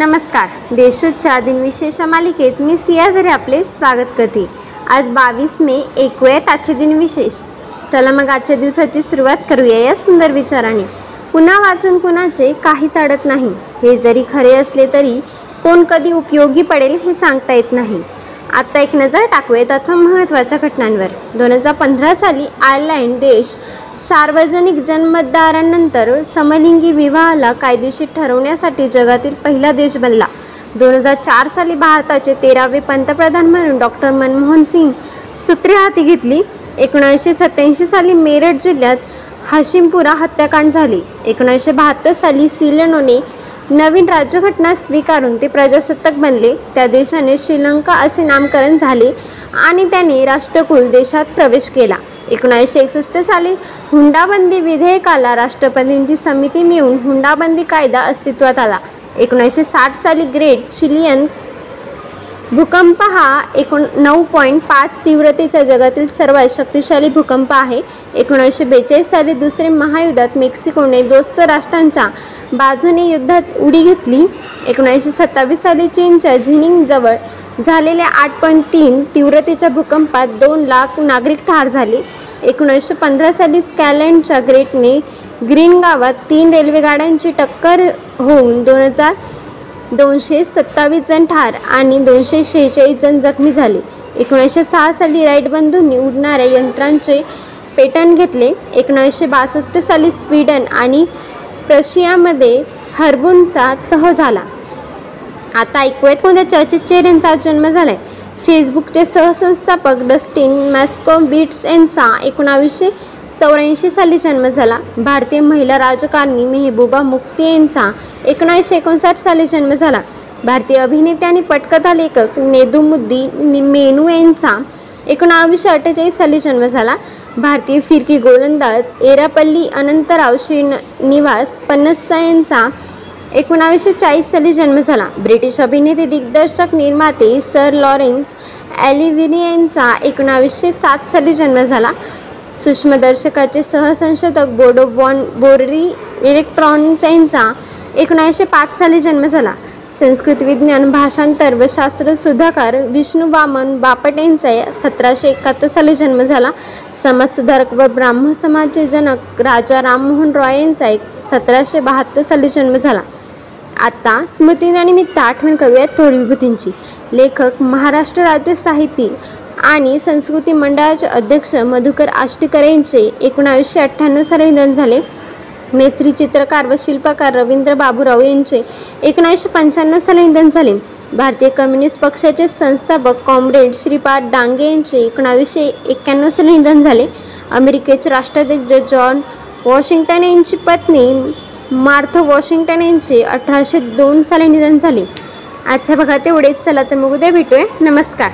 नमस्कार. देशोच्या दिनविशेष मालिकेत मी सिया झरे आपले स्वागत करते. आज बावीस मे ऐकूयात आजचे दिनविशेष. चला मग आजच्या दिवसाची सुरुवात करूया या सुंदर विचाराने. पुन्हा वाचून कुणाचे काहीच अडत नाही. हे जरी खरे असले तरी कोण कधी उपयोगी पडेल हे सांगता येत नाही. आत्ता एक नजर टाकूया. त्याच्या महत्त्वाच्या घटनांवर. दोन हजार पंधरा साली आयर्लंड देश सार्वजनिक जन्मदारानंतर समलिंगी विवाहाला कायदेशीर ठरवण्यासाठी जगातील पहिला देश बनला. दोन हजार चार साली भारताचे तेरावे पंतप्रधान म्हणून डॉक्टर मनमोहन सिंग सूत्रे हाती घेतली. एकोणीसशे सत्याऐंशी साली मेरठ जिल्ह्यात हाशिमपुरा हत्याकांड झाली. एकोणीसशे बहात्तर साली सिलेनोने नवीन राज्यघटना स्वीकारून ते प्रजासत्ताक बनले. त्या देशाने श्रीलंका असे नामकरण झाले आणि त्याने राष्ट्रकुल देशात प्रवेश केला. एकोणीसशे एकसष्ट साली हुंडाबंदी विधेयकाला राष्ट्रपतींची समिती मिळून हुंडाबंदी कायदा अस्तित्वात आला. एकोणीसशे साठ साली ग्रेट चिलियन भूकंप हा एकोण नऊ पॉईंट पाच तीव्रतेचा जगातील सर्वात शक्तिशाली भूकंप आहे. एकोणीसशे बेचाळीस साली दुसरे महायुद्धात मेक्सिकोने दोस्त राष्ट्रांच्या बाजूने युद्धात उडी घेतली. एकोणीसशे सत्तावीस साली चीनच्या झिनिंगजवळ झालेल्या आठ पॉईंट तीन तीव्रतेच्या भूकंपात दोन लाख नागरिक ठार झाले. एकोणीसशे पंधरा साली स्कॅलँडच्या ग्रेटने ग्रीन गावात तीन रेल्वेगाड्यांची टक्कर होऊन दोन हजार दोनशे सत्तावीस जण ठार आणि दोनशे शेहेचाळीस जण जखमी झाले. एकोणीसशे सहा साली राईट बंधूंनी उडणाऱ्या यंत्रांचे पेटंट घेतले. एकोणीसशे बासष्ट साली स्वीडन आणि प्रशियामध्ये हर्बुनचा तह झाला. आता ऐकूयात कोणत्या चर्चित चेहऱ्यांचा जन्म झाला आहे फेसबुकचे सहसंस्थापक डस्टिन मॅस्को बीट्स यांचा एकोणावीसशे चौऱ्याऐंशी साली जन्म झाला. भारतीय महिला राजकारणी मेहबूबा मुफ्ती यांचा एकोणीसशे एकोणसाठ साली जन्म झाला. भारतीय अभिनेते आणि पटकथा लेखक नेदुमुद्दी मेनू यांचा एकोणावीसशे अठ्ठेचाळीस साली जन्म झाला. भारतीय फिरकी गोलंदाज एरापल्ली अनंतराव श्रीनिवास पन्नस्सा यांचा एकोणावीसशे चाळीस साली जन्म झाला. ब्रिटिश अभिनेते दिग्दर्शक निर्माते सर लॉरेन्स ॲलिव्हिनी यांचा एकोणावीसशे सात साली जन्म झाला. सूक्ष्मदर्शकाचे सहसंशोधक बोडो बॉन बोर्री इलेक्ट्रॉनिक्स यांचा एकोणीसशे पाच साली जन्म झाला. संस्कृत विज्ञान भाषांतर व शास्त्र सुधाकर विष्णू वामन बापट यांचा सतराशे एकाहत्तर साली जन्म झाला. समाजसुधारक व ब्राह्म समाजचे जनक राजा राममोहन रॉय यांचा एक सतराशे बहात्तर साली जन्म झाला. आता स्मृतीनिमित्त आठवण करूयात थोर विभूतींची. लेखक महाराष्ट्र राज्य साहित्य आणि संस्कृती मंडळाचे अध्यक्ष मधुकर आष्टीकर यांचे एकोणावीसशे अठ्ठ्याण्णव साली निधन झाले. मेसरी चित्रकार व शिल्पकार रवींद्र बाबूराव यांचे एकोणीसशे पंच्याण्णव साली निधन झाले. भारतीय कम्युनिस्ट पक्षाचे संस्थापक कॉम्रेड श्रीपाद डांगे यांचे एकोणावीसशे एक्क्याण्णव साली निधन झाले. अमेरिकेचे राष्ट्राध्यक्ष जॉन वॉशिंग्टन यांची पत्नी मार्थ वॉशिंग्टन यांचे अठराशे दोन साली निधन झाले. आजच्या भागात एवढेच. चला तर मग उद्या भेटूया. नमस्कार.